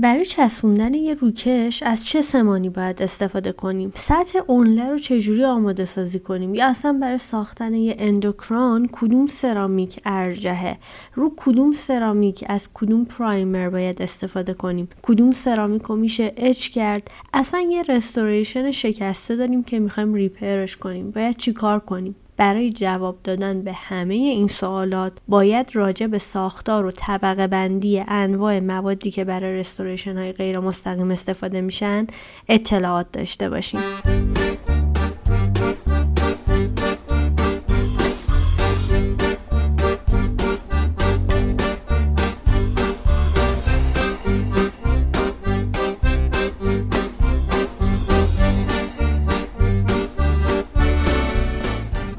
برای چسبوندن یه روکش از چه سمانی باید استفاده کنیم؟ سطح اونله رو چجوری آماده سازی کنیم؟ یا اصلا برای ساختن یه اندوکران کدوم سرامیک ارجهه؟ رو کدوم سرامیک از کدوم پرایمر باید استفاده کنیم؟ کدوم سرامیک رو میشه اچ کرد؟ اصلا یه رستوریشن شکسته داریم که می‌خوایم ریپرش کنیم. باید چیکار کنیم؟ برای جواب دادن به همه این سوالات باید راجع به ساختار و طبقه بندی انواع موادی که برای رستوریشن های غیر مستقیم استفاده میشن اطلاعات داشته باشیم.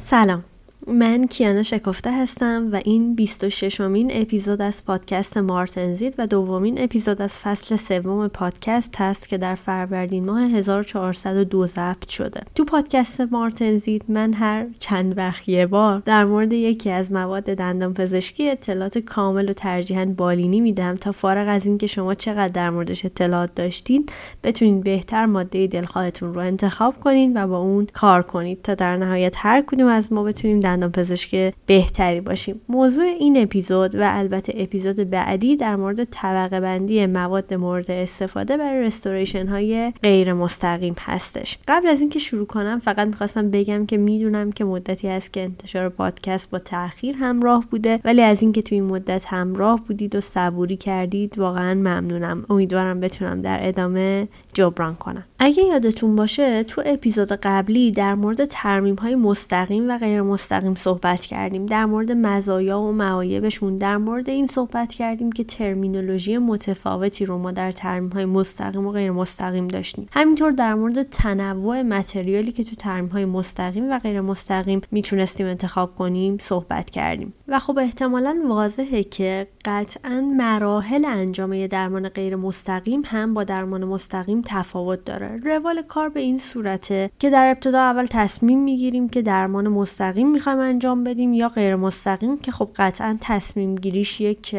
سلام. من کیانا شکفته هستم و این 26 امین اپیزود از پادکست مارتنزید و دومین اپیزود از فصل سوم پادکست هست که در فروردین ماه 1402 ضبط شده. تو پادکست مارتنزید من هر چند وقت یه بار در مورد یکی از مواد دندان پزشکی اطلاعات کامل و ترجیحاً بالینی میدم تا فارغ از اینکه شما چقدر در موردش اطلاعات داشتین بتونید بهتر ماده دلخواهتون رو انتخاب کنین و با اون کار کنید تا در نهایت هر کدوم از ما بتونیم دندان پزشک بهتری باشیم. موضوع این اپیزود و البته اپیزود بعدی در مورد طبقه بندی مواد مورد استفاده برای رستوریشن های غیر مستقیم هستش. قبل از اینکه شروع کنم فقط می‌خواستم بگم که می‌دونم که مدتی است که انتشار پادکست با تاخیر همراه بوده ولی از اینکه تو این مدت همراه بودید و صبوری کردید واقعا ممنونم. امیدوارم بتونم در ادامه جبران کنم. اگه یادتون باشه تو اپیزود قبلی در مورد ترمیم های مستقیم و غیر مستقیم صحبت کردیم در مورد مزایا و معایبشون در مورد این صحبت کردیم که ترمینولوژی متفاوتی رو ما در ترمیم مستقیم و غیر مستقیم داشتیم. همینطور در مورد تنوع متریالی که تو ترمیم مستقیم و غیر مستقیم می‌تونستیم انتخاب کنیم صحبت کردیم. و خب احتمالا واضحه که قطعا مراحل انجام درمان غیر مستقیم هم با درمان مستقیم تفاوت داره. روال کار به این صورته که در ابتدا اول تصمیم می‌گیریم که درمان مستقیم می‌خوایم انجام بدیم یا غیر مستقیم که خب قطعا تصمیم گیریش یک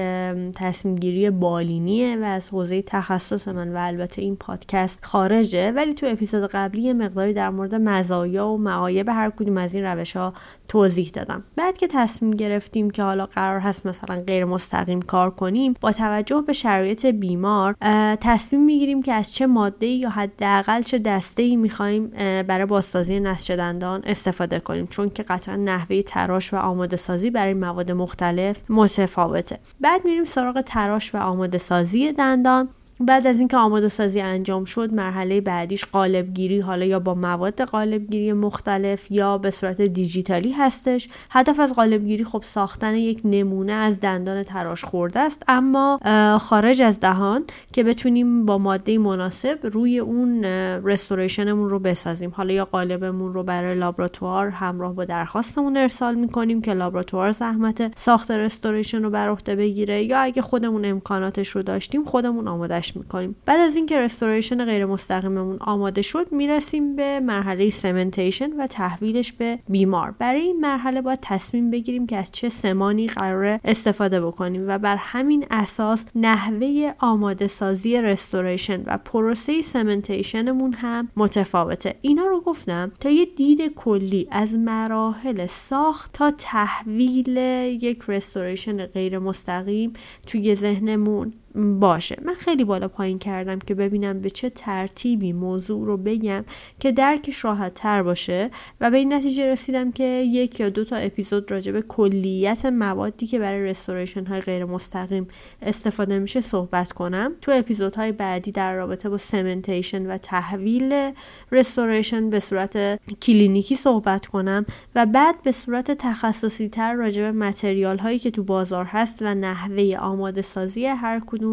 تصمیم گیری بالینیه و از حوزه تخصص من و البته این پادکست خارجه. ولی تو اپیزود قبلی یه مقداری در مورد مزایا و معایب هر کدوم از این روش ها توضیح دادم. بعد که تصمیم گرفتیم که حالا قرار هست مثلا غیر مستقیم کار کنیم با توجه به شرایط بیمار تصمیم می‌گیریم که از چه ماده یا حداقل چه دسته ای می‌خوایم برای بازسازی نسج دندان استفاده کنیم. چون که قطعا نحوه تراش و آماده سازی برای مواد مختلف متفاوته. بعد میریم سراغ تراش و آماده سازی دندان. بعد از اینکه آماده سازی انجام شد مرحله بعدیش قالبگیری حالا یا با مواد قالبگیری مختلف یا به صورت دیجیتالی هستش. هدف از قالبگیری خب ساختن یک نمونه از دندان تراش خورده است. اما خارج از دهان که بتونیم با ماده مناسب روی اون رستوریشنمون رو بسازیم. حالا یا قالبمون رو برای لابراتوار همراه با درخواستمون ارسال می‌کنیم که لابراتوار زحمت ساخت رستوریشن رو بر عهده بگیره. یا اگه خودمون امکاناتش رو داشتیم خودمون آمادهش می‌کنیم. بعد از اینکه رستوریشن غیر مستقیممون آماده شد می‌رسیم به مرحله سمنتیشن و تحویلش به بیمار. برای این مرحله باید تصمیم بگیریم که از چه سمانی قرار استفاده بکنیم و بر همین اساس نحوه آماده سازی رستوریشن و پروسه سمنتیشنمون هم متفاوته. اینا رو گفتم تا یه دید کلی از مراحل ساخت تا تحویل یک رستوریشن غیر مستقیم توی ذهنمون. باشه. من خیلی بالا پایین کردم که ببینم به چه ترتیبی موضوع رو بگم که درکش راحت تر باشه و به این نتیجه رسیدم که یک یا دو تا اپیزود راجع به کلیت موادی که برای رستوریشن های غیر مستقیم استفاده میشه صحبت کنم. تو اپیزودهای بعدی در رابطه با سمنتیشن و تحویل رستوریشن به صورت کلینیکی صحبت کنم و بعد به صورت تخصصی تر راجع به متریال هایی که تو بازار هست و نحوه آماده سازی هر کدوم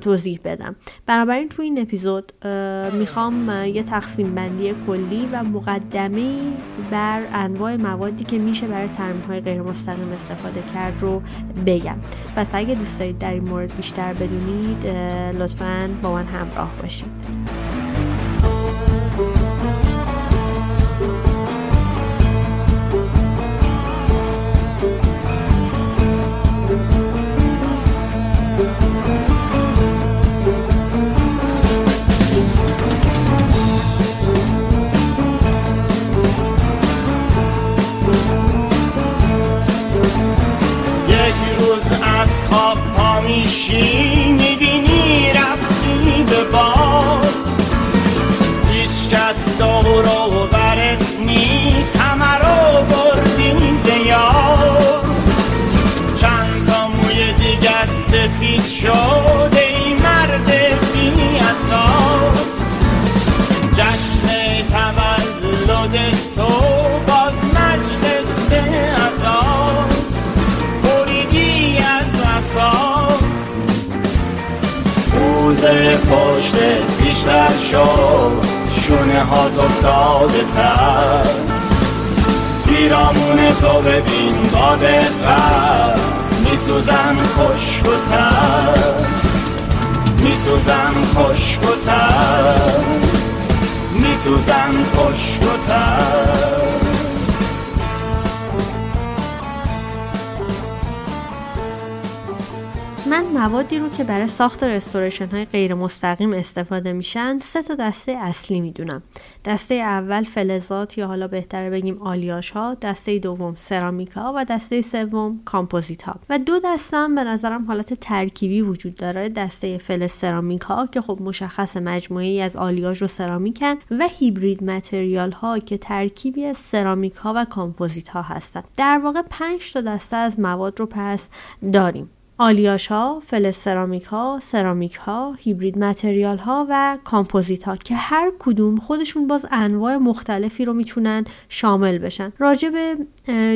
توضیح بدم. بنابراین تو این اپیزود می‌خوام یه تقسیم بندی کلی و مقدمه بر انواع موادی که میشه برای ترمیم های غیر مستقیم استفاده کرد رو بگم. پس اگه دوست دارید در این مورد بیشتر بدونید لطفا با من همراه باشید. خوشی می‌بینی رفتی به باد. هیچ کس دور و برت نیست همه رو بردی زیاد. چند تا موی دیگر سفید شد روز پشت بیشتر شد شونه ها افتاده تر. پیرامون تو ببین با دقت میسوزن خشک و تر. میسوزن خشک و تر. میسوزن خشک و تر. من موادی رو که برای ساخت restoration های غیر مستقیم استفاده میشن سه تا دسته اصلی می‌دونم. دسته اول فلزات یا حالا بهتره بگیم آلیاژ ها دسته دوم سرامیکا و دسته سوم کامپوزیت ها و دو دسته هم به نظرم حالت ترکیبی وجود داره دسته فلز سرامیک ها که خب مشخص مجموعه ای از آلیاژ و سرامیکن و hybrid material ها که ترکیبی از سرامیک ها و کامپوزیت ها هستن. در واقع پنج تا دسته از مواد رو پس داریم. آلیاژ ها، فلز سرامیک ها، سرامیک ها، hybrid material ها و کامپوزیت ها که هر کدوم خودشون باز انواع مختلفی رو می‌تونن شامل بشن. راجع به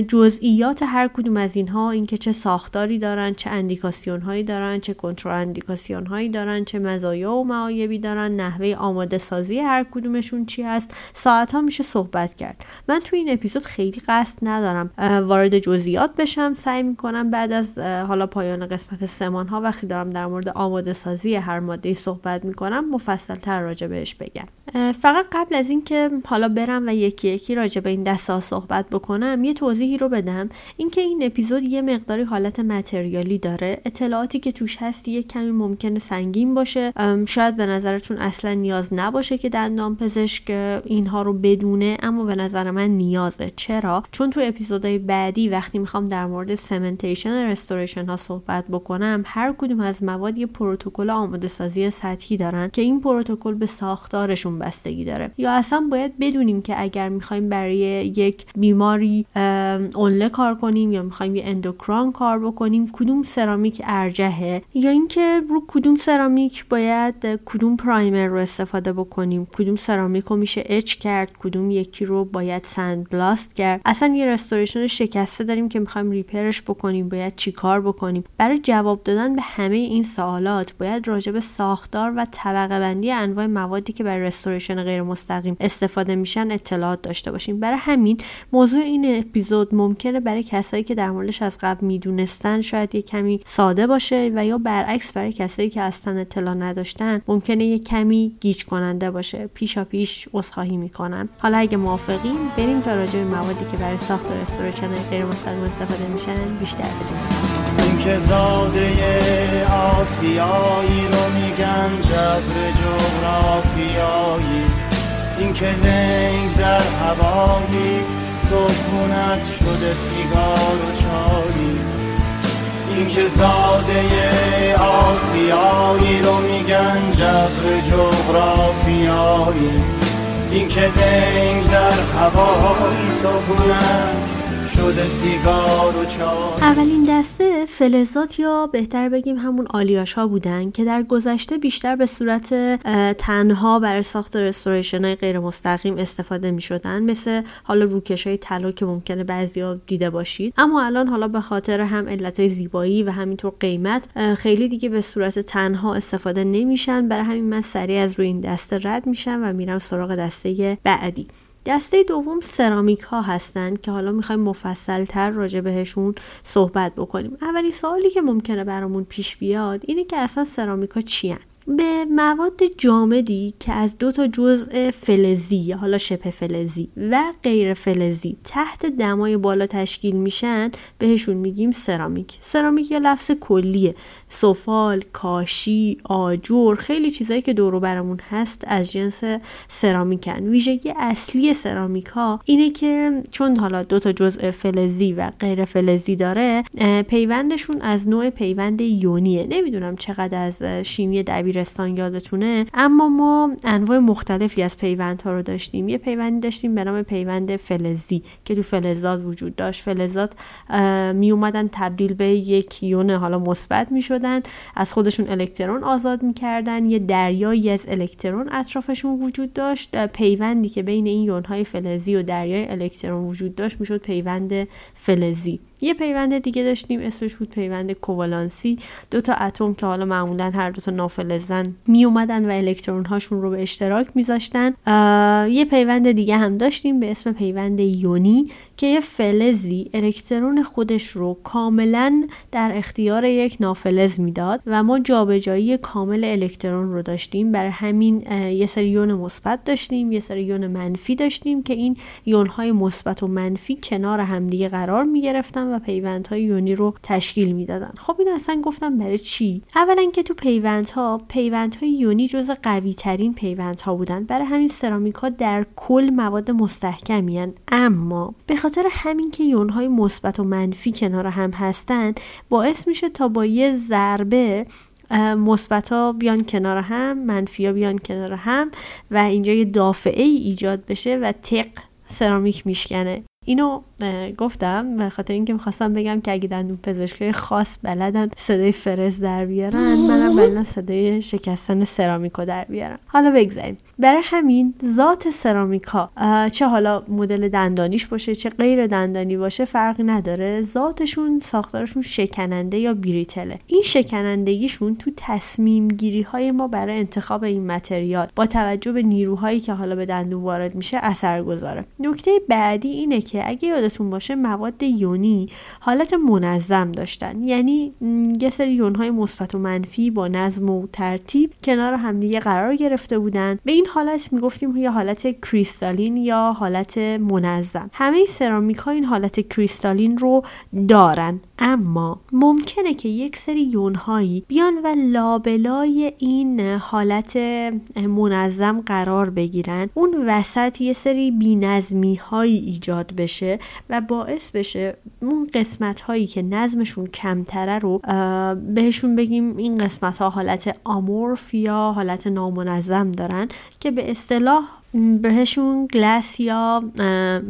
جزئیات هر کدوم از اینها اینکه چه ساختاری دارن، چه اندیکاسیون هایی دارن، چه کنترااندیکاسیون هایی دارن، چه مزایا و معایبی دارن، نحوه آماده سازی هر کدومشون چی هست، ساعت ها میشه صحبت کرد. من تو این اپیزود خیلی قصد ندارم وارد جزئیات بشم، سعی می‌کنم بعد از حالا پایان قسمت سمان ها وقتی دارم در مورد آماده سازی هر ماده صحبت می‌کنم مفصل تر راجع بهش بگم. فقط قبل از اینکه حالا برم و یکی یکی راجع به این دسته صحبت بکنم یه توضیحی رو بدم. اینکه این اپیزود یه مقداری حالت متریالی داره. اطلاعاتی که توش هست یه کمی ممکنه سنگین باشه. شاید به نظرتون اصلا نیاز نباشه که دندان پزشک اینها رو بدونه اما به نظر من نیازه. چرا؟ چون تو اپیزودهای بعدی وقتی می‌خوام در مورد سمنتیشن رستوریشن ها صحبت بکنم هر کدوم از مواد یه پروتکل آماده سازی سطحی دارن که این پروتکل به ساختارشون بستگی داره. یا اصلا باید بدونیم که اگر می‌خوایم برای یک بیماری اونله کار کنیم یا می‌خوایم یه اندوکران کار بکنیم کدوم سرامیک ارجهه یا اینکه رو کدوم سرامیک باید کدوم primer رو استفاده بکنیم؟ کدوم سرامیک رو میشه etch کرد؟ کدوم یکی رو باید sandblast کرد؟ اصلا یه restoration شکسته داریم که می‌خوایم repair ش بکنیم باید چیکار بکنیم؟ برای جواب دادن به همه این سوالات باید راجع به ساختار و طبقه بندی انواع موادی که برای restoration غیر مستقیم استفاده میشن اطلاعات داشته باشیم. برای همین موضوع این اپیزود ممکنه برای کسایی که در موردش از قبل می‌دونستن شاید یه کمی ساده باشه و یا برعکس برای کسایی که اصلا اطلاع نداشتن ممکنه یه کمی گیج کننده باشه پیشا پیش عذرخواهی می‌کنم حالا اگه موافقین بریم تا راجع به موادی که برای ساخت restoration غیر مستقیم استفاده میشن بیشتر بدونیم. که زاده آسیایی رو میگن جبر جغرافیایی. این که لنگ در هوایی سکونت شده سیگار و چایی. این که زاده آسیایی رو میگن جبر جغرافیایی. این که لنگ در هوایی سکونت اولین دسته فلزات یا بهتر بگیم همون آلیاش ها بودن که در گذشته بیشتر به صورت تنها برای ساخت رستوریشن های غیر مستقیم استفاده می شدن مثل حالا روکش های طلا که ممکنه بعضی ها دیده باشید. اما الان حالا به خاطر هم علت های زیبایی و همینطور قیمت خیلی دیگه به صورت تنها استفاده نمیشن. برای همین من سریع از روی این دسته رد میشم و میرم سراغ دسته بعدی. دسته دوم سرامیک ها هستند که حالا می‌خوایم مفصل تر راجع بهشون صحبت بکنیم. اولین سوالی که ممکنه برامون پیش بیاد اینه که اصلا سرامیک ها چی به مواد جامدی که از دو تا جزء فلزی حالا شبه فلزی و غیر فلزی تحت دمای بالا تشکیل میشن بهشون میگیم سرامیک. سرامیک یه لفظ کلیه. سفال کاشی آجور خیلی چیزایی که دورو برامون هست از جنس سرامیکن. ویژگی اصلی سرامیک ها اینه که چون حالا دو تا جزء فلزی و غیر فلزی داره پیوندشون از نوع پیوند یونیه. نمی‌دونم چقدر از شیمی دبیر دبیرستان یادتونه اما ما انواع مختلفی از پیوندها رو داشتیم. یه پیوندی داشتیم به نام پیوند فلزی که تو فلزات وجود داشت. فلزات می اومدن تبدیل به یک یون حالا مثبت می شدن از خودشون الکترون آزاد می کردن یه دریایی از الکترون اطرافشون وجود داشت. پیوندی که بین این یونهای فلزی و دریای الکترون وجود داشت می‌شد پیوند فلزی. یه پیوند دیگه داشتیم اسمش بود پیوند کووالانسی دو تا اتم که حالا معمولا هر دو تا نافلزن می اومدن و الکترون هاشون رو به اشتراک میذاشتن. یه پیوند دیگه هم داشتیم به اسم پیوند یونی. که یه فلزی الکترون خودش رو کاملا در اختیار یک نافلز می‌داد و ما جابجایی کامل الکترون رو داشتیم. برای همین یه سری یون مثبت داشتیم یه سری یون منفی داشتیم که این یون های مثبت و منفی کنار همدیگه قرار می گرفتن و پیوندهای یونی رو تشکیل می‌دادن. خب این اصلا گفتم برای چی؟ اولا که تو پیوندها پیوندهای یونی جز قوی ترین پیوندها بودن. برای همین سرامیک ها در کل مواد مستحکمی اما به خاطر همین که یونهای مثبت و منفی کنار هم هستن باعث میشه تا با یه ضربه مثبت ها بیان کنار هم منفی ها بیان کنار هم و اینجا یه دافعه ای ایجاد بشه و تق سرامیک میشکنه. اینو گفتم به خاطر اینکه می‌خواستم بگم که اگه دندون پزشکی خاص بلدن صدای فرز در بیارن منم بلدن صدای شکستن سرامیکو در بیارم. حالا بگذاریم. برای همین ذات سرامیکا چه حالا مدل دندانیش باشه چه غیر دندانی باشه فرقی نداره. ذاتشون ساختارشون شکننده یا بیریتله. این شکنندگیشون تو تصمیم گیری های ما برای انتخاب این متریال با توجه به نیروهایی که حالا به دندون وارد میشه اثر گذاره نکته بعدی اینه که اگه یادتون باشه مواد یونی حالت منظم داشتن. یعنی یه سری یونهای مثبت و منفی با نظم و ترتیب کنار همدیگه قرار گرفته بودن. به این حالت می‌گفتیم یا حالت کریستالین یا حالت منظم. همه سرامیک ها این حالت کریستالین رو دارن. اما ممکنه که یک سری یونهایی بیان و لابلای این حالت منظم قرار بگیرن. اون وسط یه سری بینظمی هایی ایجاد بشه و باعث بشه اون قسمت هایی که نظمشون کمتره رو بهشون بگیم این قسمت ها حالت آمورف یا حالت نامنظم دارن که به اصطلاح بهشون گلس یا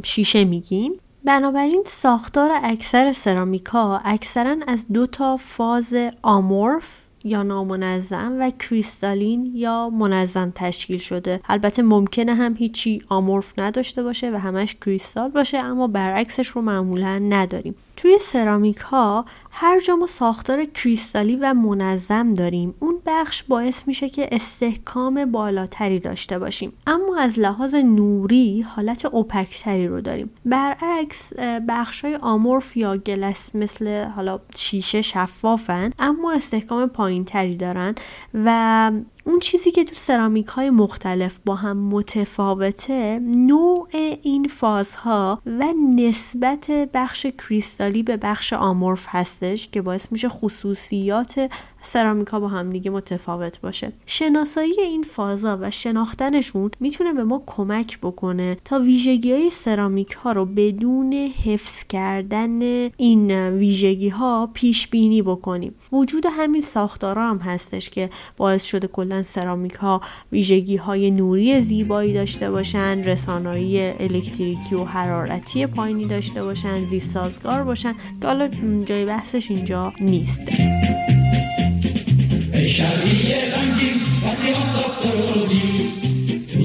شیشه میگیم. بنابراین ساختار اکثر سرامیکا اکثرا از دو تا فاز آمورف یا نامنظم و کریستالین یا منظم تشکیل شده. البته ممکنه هم هیچی آمورف نداشته باشه و همش کریستال باشه اما برعکسش رو معمولا نداریم. توی سرامیک ها هر جا ما ساختار کریستالی و منظم داریم اون بخش باعث میشه که استحکام بالاتری داشته باشیم. اما از لحاظ نوری حالت اوپکتری رو داریم. برعکس بخش های آمورف یا گلس مثل حالا شیشه شفافن اما استحکام پایین تری دارن و اون چیزی که تو سرامیک های مختلف با هم متفاوته نوع این فازها و نسبت بخش کریستالی به بخش آمورف هستش که باعث میشه خصوصیات سرامیکا با هم دیگه متفاوت باشه. شناسایی این فازا و شناختنشون می‌تونه به ما کمک بکنه تا ویژگی های سرامیک ها رو بدون حفظ کردن این ویژگی ها پیش بینی بکنیم. وجود همین ساختارا هم هستش که باعث شده کلا سرامیک ها ویژگی های نوری زیبایی داشته باشن رسانایی الکتریکی و حرارتی پایینی داشته باشن زیست سازگار باشن که حالا جای بحثش اینجا نیست.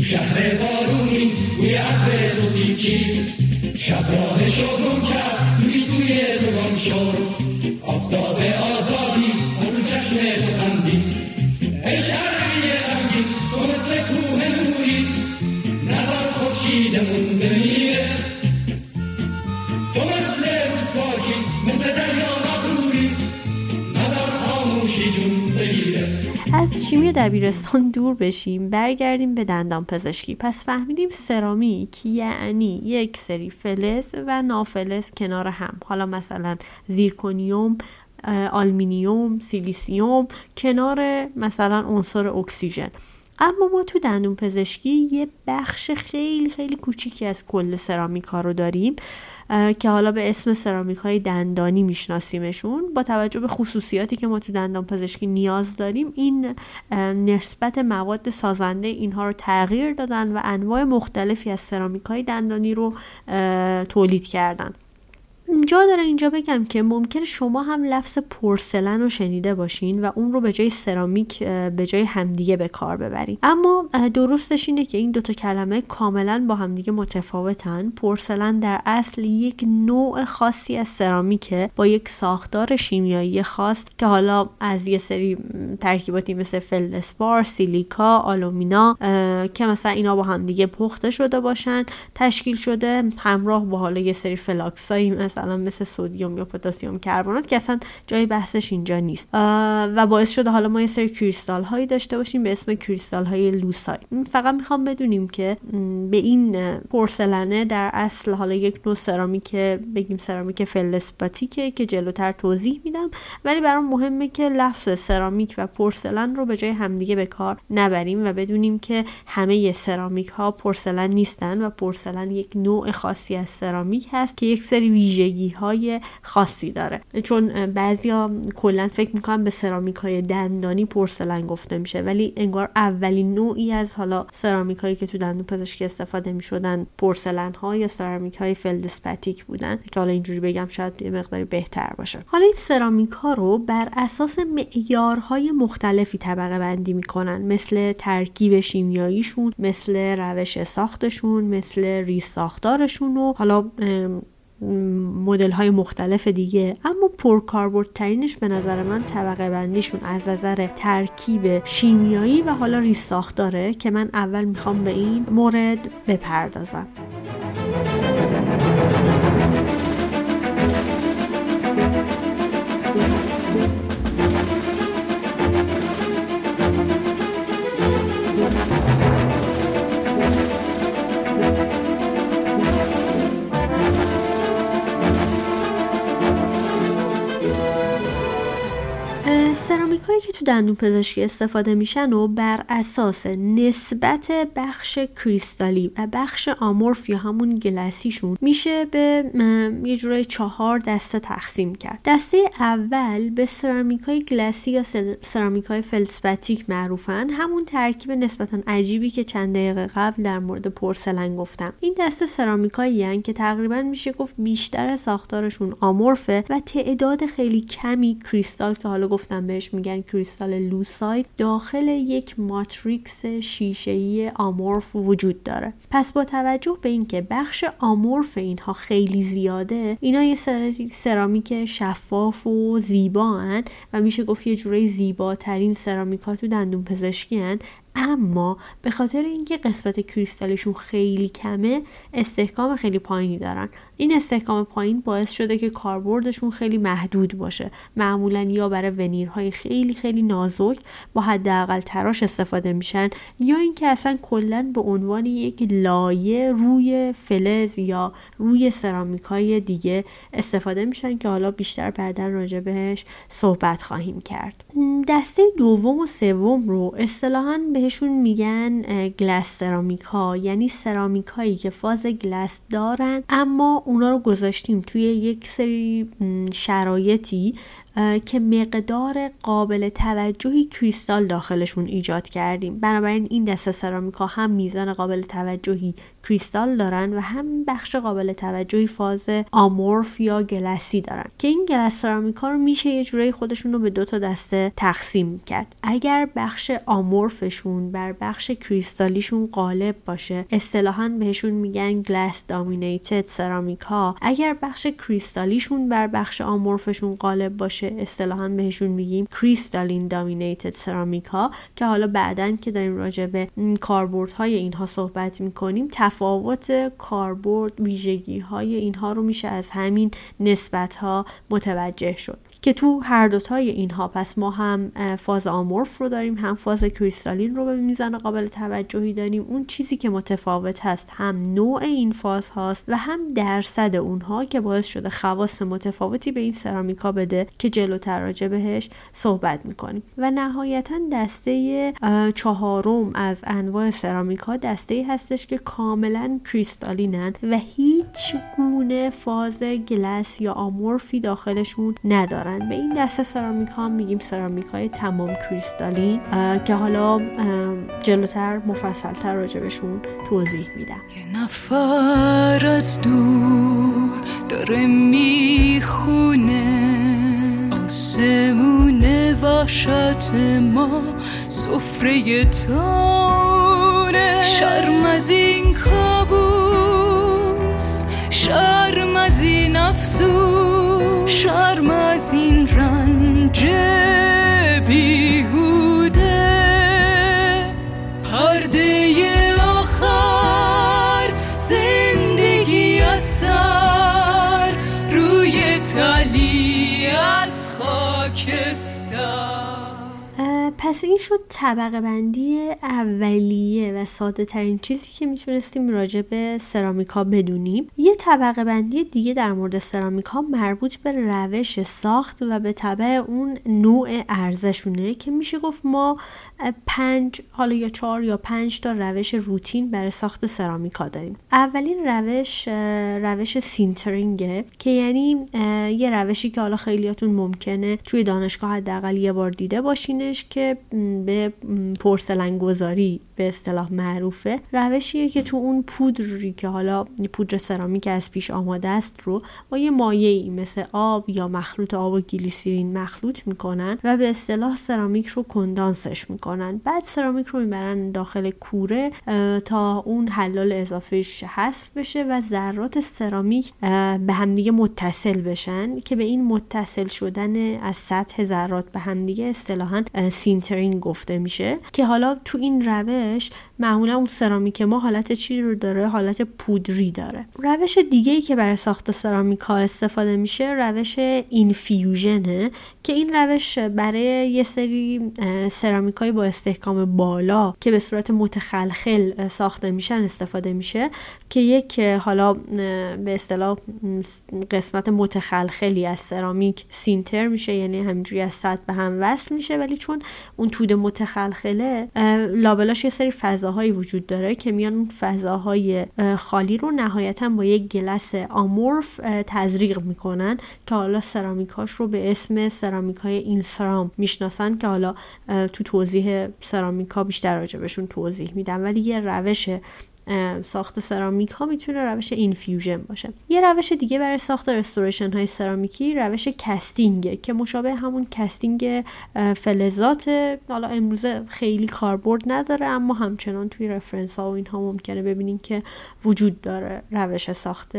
شهر بارونی بوی عطر تو پیچی. شب راه کرد شیمی دبیرستان دور بشیم برگردیم به دندان پزشکی. پس فهمیدیم سرامیک یعنی یک سری فلز و نافلز کنار هم. حالا مثلا زیرکونیوم آلمینیوم سیلیسیوم کنار مثلا عنصر اکسیژن. اما ما تو دندون پزشکی یه بخش خیلی خیلی کوچیکی از کل سرامیک ها رو داریم. که حالا به اسم سرامیک های دندانی میشناسیمشون با توجه به خصوصیاتی که ما تو دندان پزشکی نیاز داریم این نسبت مواد سازنده اینها رو تغییر دادن و انواع مختلفی از سرامیک های دندانی رو تولید کردن. جا داره اینجا بگم که ممکنه شما هم لفظ پرسلن رو شنیده باشین و اون رو به جای سرامیک به جای همدیگه به کار ببرین. اما درستش اینه که این دوتا کلمه کاملا با همدیگه متفاوتن. پرسلن در اصل یک نوع خاصی از سرامیکه با یک ساختار شیمیایی خاص که حالا از یه سری ترکیباتی مثل فلدسپار، سیلیکا، آلومینا که مثلا اینا با همدیگه پخته شده باشن تشکیل شده همراه با حالا یه سری فلاکسایی مثلا مثل سودیوم یا پتاسیم کربنات که اصلا جای بحثش اینجا نیست. و باعث شده حالا ما یه سری کریستال هایی داشته باشیم به اسم کریستال های لوسای فقط می‌خوام بدونیم که به این پرسلنه در اصل حالا یک نوع سرامیک بگیم سرامیک فلسپاتیکه که جلوتر توضیح میدم ولی برام مهمه که لفظ سرامیک و پرسلن رو به جای همدیگه به کار نبریم و بدونیم که همه سرامیک ها پرسلن نیستن و پرسلن یک نوع خاصی از سرامیک هست که یک سری ویژگی های خاصی داره. چون بعضیا کلا فکر می‌کنن به سرامیک های دندانی پرسلن گفته میشه ولی انگار اولین نوعی از حالا سرامیک هایی که تو دندون پزشکی استفاده می‌شدن پرسلن ها یا سرامیک های feldspathic بودن. که حالا اینجوری بگم شاید یه مقداری بهتر باشه. حالا این سرامیک ها رو بر اساس معیارهای مختلفی طبقه بندی می‌کنن. مثل ترکیب شیمیاییشون مثل روش ساختشون مثل ریز ساختارشون و حالا مدل های مختلف دیگه. اما ترینش به نظر من طبقه بندیشون از نظر ترکیب شیمیایی و حالا ریساخت داره که من اول می‌خوام به این مورد بپردازم. تو دندون پزشکی استفاده میشن و بر اساس نسبت بخش کریستالی و بخش آمورف یا همون گلسیشون میشه به یه جورای چهار دسته تقسیم کرد. دسته اول به سرامیک های گلسی یا سرامیک های فلسپاتیک معروفن. همون ترکیب نسبتا عجیبی که چند دقیقه قبل در مورد پرسلن گفتم. این دسته سرامیک هایی که تقریبا میشه گفت بیشتر ساختارشون آمورفه و تعداد خیلی کمی کریستال که حالا گفتم بهش میگن کریستال لوسای داخل یک ماتریکس شیشه‌ای آمورف وجود داره. پس با توجه به اینکه بخش آمورف اینها خیلی زیاده اینا یه سرامیک شفاف و زیبا هن و میشه گفت یه جوره زیباترین سرامیک ها تو دندون پزشکی هن. اما به خاطر اینکه قسمت کریستالشون خیلی کمه استحکام خیلی پایینی دارن. این استحکام پایین باعث شده که کاربردشون خیلی محدود باشه. معمولا یا برای ونیرهای خیلی خیلی نازک با حداقل تراش استفاده میشن یا اینکه اصلا کلا به عنوان یک لایه روی فلز یا روی سرامیک های دیگه استفاده میشن که حالا بیشتر بعدا راجع بهش صحبت خواهیم کرد. دسته دوم و سوم رو اصطلاحا بهشون میگن گلس سرامیک ها یعنی سرامیک هایی که فاز گلس دارن اما اونا رو گذاشتیم توی یک سری شرایطی که مقدار قابل توجهی کریستال داخلشون ایجاد کردیم. بنابراین این دسته سرامیکا هم میزان قابل توجهی کریستال دارن و هم بخش قابل توجهی فاز آمورف یا گلسی دارن. که این گلس سرامیکا رو میشه یه جورایی خودشون رو به دو تا دسته تقسیم کرد. اگر بخش آمورفشون بر بخش کریستالیشون غالب باشه اصطلاحا بهشون میگن گلاس دامینیتد سرامیکا اگر بخش کریستالیشون بر بخش آمورفشون غالب باشه باشه اصطلاحا بهشون میگیم کریستالین دامینیتد سرامیک ها که حالا بعدا که داریم راجع به کاربرد های اینها صحبت می‌کنیم تفاوت کاربرد ویژگی های اینها رو میشه از همین نسبت ها متوجه شد. که تو هر دوتای اینها پس ما هم فاز آمورف رو داریم هم فاز کریستالین رو به میزان قابل توجهی داریم. اون چیزی که متفاوت هست هم نوع این فاز هاست و هم درصد اونها که باعث شده خواص متفاوتی به این سرامیکا بده که جلوتر راجع بهش صحبت می‌کنیم. و نهایتا دسته چهارم از انواع سرامیکا دسته هستش که کاملا کریستالینن و هیچ گونه فاز گلس یا آمورفی داخلشون ندارن. به این دسته سرامیک ها میگیم سرامیک های تمام کریستالین که حالا جلوتر مفصلتر راجبشون توضیح میدم. یه نفر از دور داره می‌خونه آسمون وحشت ما سفره تانه شرم از این کابوس شرم از این افسوس. شرم از این رنج بیهوده. پرده آخر زندگی از سر روی تلی از خاکستر پس این شد طبقه بندی اولیه و ساده ترین چیزی که می‌تونستیم راجع به سرامیکا بدونیم. یه طبقه بندی دیگه در مورد سرامیکا مربوط به روش ساخت و به طبع اون نوع ارزشونه که میشه گفت ما پنج حالا یا چهار یا پنج تا روش روتین برای ساخت سرامیکا داریم. اولین روش روش سینترینگه که یعنی یه روشی که حالا خیلیاتون ممکنه توی دانشگاه حداقل یه بار دیده باشینش که به پرسلن گذاری به اصطلاح معروفه. روشیه که تو اون پودری که حالا پودر سرامیک از پیش آماده است رو با یه مایه ای مثل آب یا مخلوط آب و گلیسیرین مخلوط می‌کنن و به اصطلاح سرامیک رو کندانسش می‌کنن. بعد سرامیک رو می‌برن داخل کوره تا اون حلال اضافهش حذف بشه و ذرات سرامیک به همدیگه متصل بشن که به این متصل شدن از سطح ذرات به همدیگه اصطلاحا sintering گفته میشه که حالا تو این روش معمولا اون سرامیک ما حالت چی رو داره؟ حالت پودری داره. روش دیگه ای که برای ساخت سرامیک ها استفاده میشه روش infusion ه که این روش برای یه سری سرامیک های با استحکام بالا که به صورت متخلخل ساخته میشن استفاده میشه که یک حالا به اصطلاح قسمت متخلخلی از سرامیک سینتر میشه یعنی همینجوری از سطح به هم وصل میشه ولی چون اون تود متخلخله لابلاش یه سری فضاهایی وجود داره که میان اون فضاهای خالی رو نهایتا با یک گلس آمورف تزریق می‌کنن که حالا سرامیکاش رو به اسم سرامیک های In-Ceram می‌شناسن که حالا تو توضیح سرامیکا بیشتر راجبشون توضیح میدم. ولی یه روش ساخت سرامیک ها می‌تونه روش infusion باشه. یه روش دیگه برای ساخت restoration های سرامیکی روش casting ه که مشابه همون casting فلزات. حالا امروزه خیلی کاربرد نداره اما همچنان توی reference ها و اینها ممکنه ببینین که وجود داره روش ساخت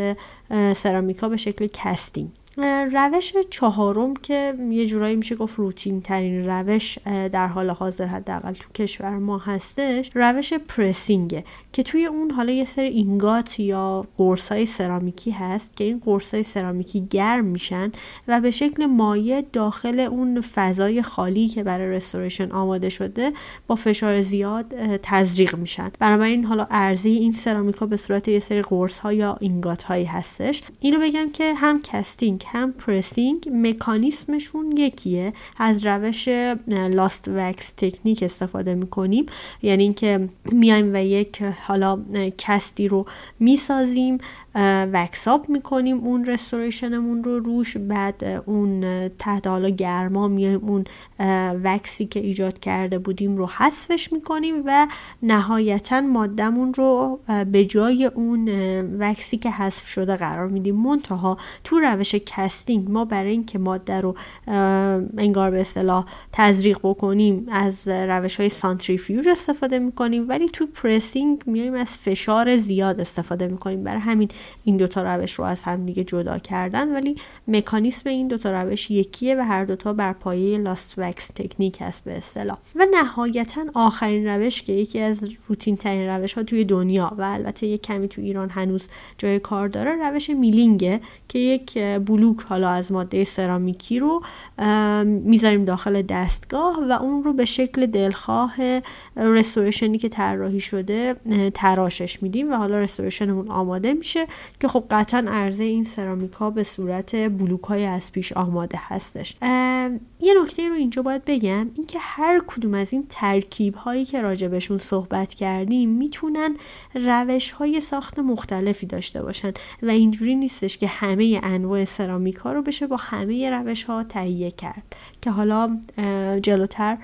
سرامیکا به شکل casting. روش چهارم که یه جورایی میشه گفت روتین ترین روش در حال حاضر حداقل تو کشور ما هستش روش pressing ه که توی اون حالا یه سری اینگات یا قرصای سرامیکی هست که این قرصای سرامیکی گرم میشن و به شکل مایع داخل اون فضای خالی که برای restoration آماده شده با فشار زیاد تزریق میشن. بنابراین حالا عرضه‌ی این سرامیکا به صورت یه سری قرص ها یا ingot هایی هستش. اینو بگم که هم casting هم pressing مکانیسمشون یکیه. از روش lost wax technique استفاده می‌کنیم. یعنی اینکه میایم و یک حالا cast ی رو می‌سازیم wax up می‌کنیم اون restoration مون رو روش. بعد اون تحت حالا گرما میایم اون wax ی که ایجاد کرده بودیم رو حذفش می‌کنیم و نهایتا مادهمون رو به جای اون wax ی که حذف شده قرار میدیم منتها تو روش casting ما برای اینکه ماده رو انگار به اصطلاح تزریق بکنیم از روش های سانتریفیوژ استفاده می‌کنیم ولی تو pressing میایم از فشار زیاد استفاده می‌کنیم. برای همین این دوتا روش رو از هم دیگه جدا کردن. ولی مکانیسم این دوتا روش یکیه و هر دوتا بر پایه لاست وکس تکنیک هست به اصطلاح. و نهایتا آخرین روش که یکی از روتین ترین روش ها توی دنیا و البته یک کمی تو ایران هنوز جای کار داره روش میلینگه که یک بلو بلوک حالا از ماده سرامیکی رو می‌ذاریم داخل دستگاه و اون رو به شکل دلخواه رستوریشنی که طراحی شده تراشش میدیم و حالا رستوریشنمون آماده میشه که خب قطعا عرضه این سرامیک ها به صورت بلوک های از پیش آماده هستش. یه نکته رو اینجا باید بگم اینکه هر کدوم از این ترکیب هایی که راجبشون صحبت کردیم می‌تونن روش های ساخت مختلفی داشته باشن و اینجوری نیستش که همه انواع سرامیک ها رو بشه با همه روش ها تهیه کرد. که حالا جلوتر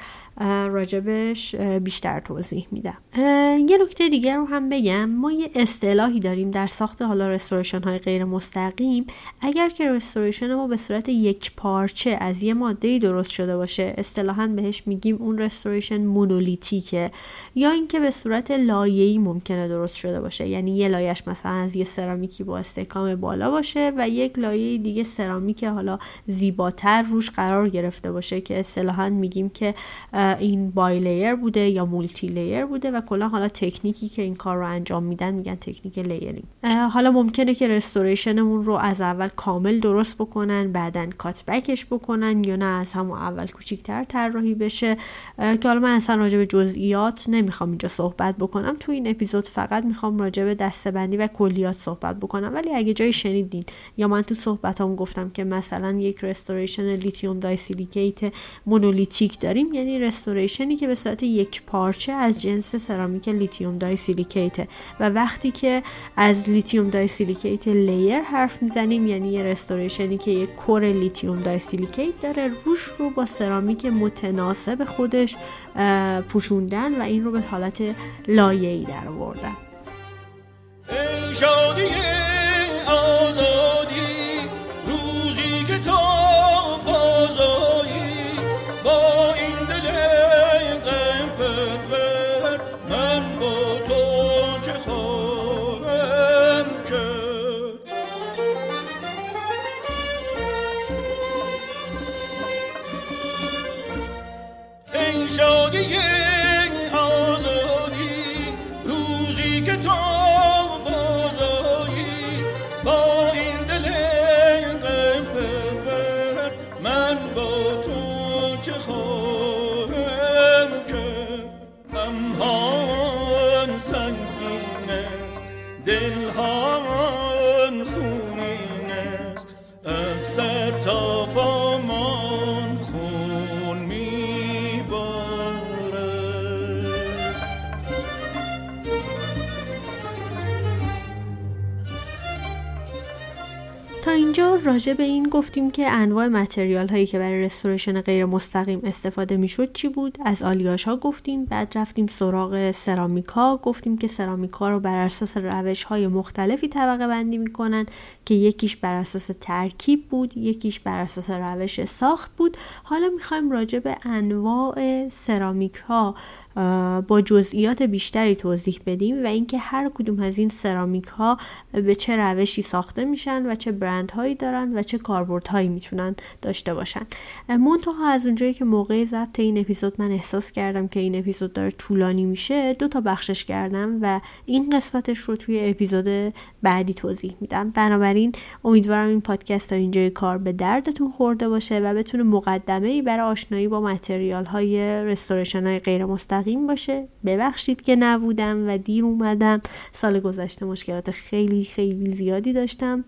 راجبش بیشتر توضیح میدم. یه نکته دیگر رو هم بگم. ما یه اصطلاحی داریم در ساخت حالا رستوریشن های غیر مستقیم. اگر که رستوریشن ما به صورت یک پارچه از یه ماده درست شده باشه اصطلاحا بهش میگیم اون رستوریشن مونولیتیکه. یا اینکه به صورت لایه‌ای ممکنه درست شده باشه. یعنی یه لایش مثلا از یه سرامیکی با استحکام بالا باشه و یک لایه دیگه سرامیک حالا زیباتر روش قرار گرفته باشه که اصطلاحا میگیم که این bilayer بوده یا multilayer بوده و کلا حالا تکنیکی که این کار رو انجام میدن میگن تکنیک layering. حالا ممکنه که restoration مون رو از اول کامل درست بکنن بعدا cut back ش بکنن یا نه از همون اول کوچیکتر طراحی بشه. که حالا من اصلا راجع به جزئیات نمی‌خوام اینجا صحبت بکنم. تو این اپیزود فقط می‌خوام راجع به دسته‌بندی و کلیات صحبت بکنم. ولی اگه جای شنیدین یا من تو صحبتام گفتم که مثلا یک restoration lithium di silicate monolithic داریم یعنی restoration ی که به صورت یک پارچه از جنس سرامیک lithium disilicate و وقتی که از lithium disilicate layer حرف می‌زنیم یعنی یه restoration ی که یک core lithium disilicate داره روش رو با سرامیک متناسب خودش پوشوندن و این رو به حالت لایه‌ای در آوردن. راجع به این گفتیم که انواع متریال هایی که برای رستوریشن غیر مستقیم استفاده می‌شد چی بود؟ از آلیاش ها گفتیم بعد رفتیم سراغ سرامیک ها گفتیم که سرامیک ها رو بر اساس روش های مختلفی طبقه بندی می‌کنن که یکیش بر اساس ترکیب بود یکیش بر اساس روش ساخت بود. حالا می‌خوایم راجع به انواع سرامیک ها با جزئیات بیشتری توضیح بدیم و اینکه هر کدوم از این سرامیک ها به چه روشی ساخته میشن و چه برند هایی دارن و چه کاربرد هایی می‌تونن داشته باشن. منتها از اونجایی که موقع ضبط این اپیزود من احساس کردم که این اپیزود داره طولانی میشه دو تا بخشش کردم و این قسمتش رو توی اپیزود بعدی توضیح میدم. بنابراین امیدوارم این پادکست تا اینجای کار به دردتون خورده باشه و بتونه مقدمه ای برای آشنایی با متریال های رستوریشن های غیر مستقیم باشه. ببخشید که نبودم و دیر اومدم. سال گذشته مشکلات خیلی خیلی زیادی داشتم.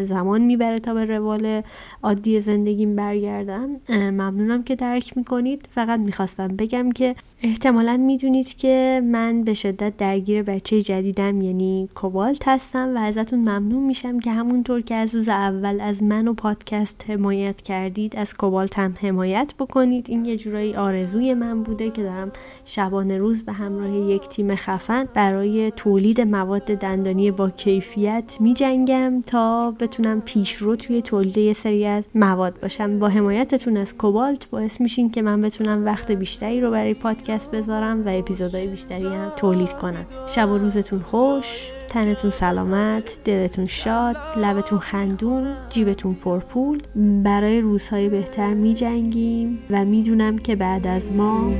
زمان می‌بره تا به روال عادی زندگیم برگردم. ممنونم که درک می‌کنید. فقط می‌خواستم بگم که احتمالا می‌دونید که من به شدت درگیر بچه جدیدم یعنی کوبالت هستم و ازتون ممنون میشم که همونطور که از روز اول از من و پادکست حمایت کردید از کوبالت هم حمایت بکنید. این یه جورایی آرزوی من بوده که دارم شبانه روز به همراه یک تیم خفن برای تولید مواد دندانی با کیفیت میجنگم تا بتونم پیشرو توی تولید یه سری از مواد باشم. با حمایتتون از کوبالت باعث میشین که من بتونم وقت بیشتری رو برای پادکست بذارم و اپیزودهای بیشتری هم تولید کنم. شب و روزتون خوش تنتون سلامت دلتون شاد لبتون خندون جیبتون پرپول. برای روزهای بهتر می جنگیم و می‌دونم که بعد از ما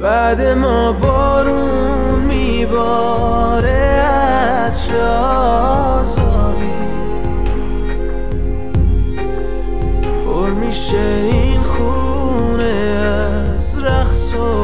بعد ما بارون میباره از شازاری پر میشه این خونه از رخصو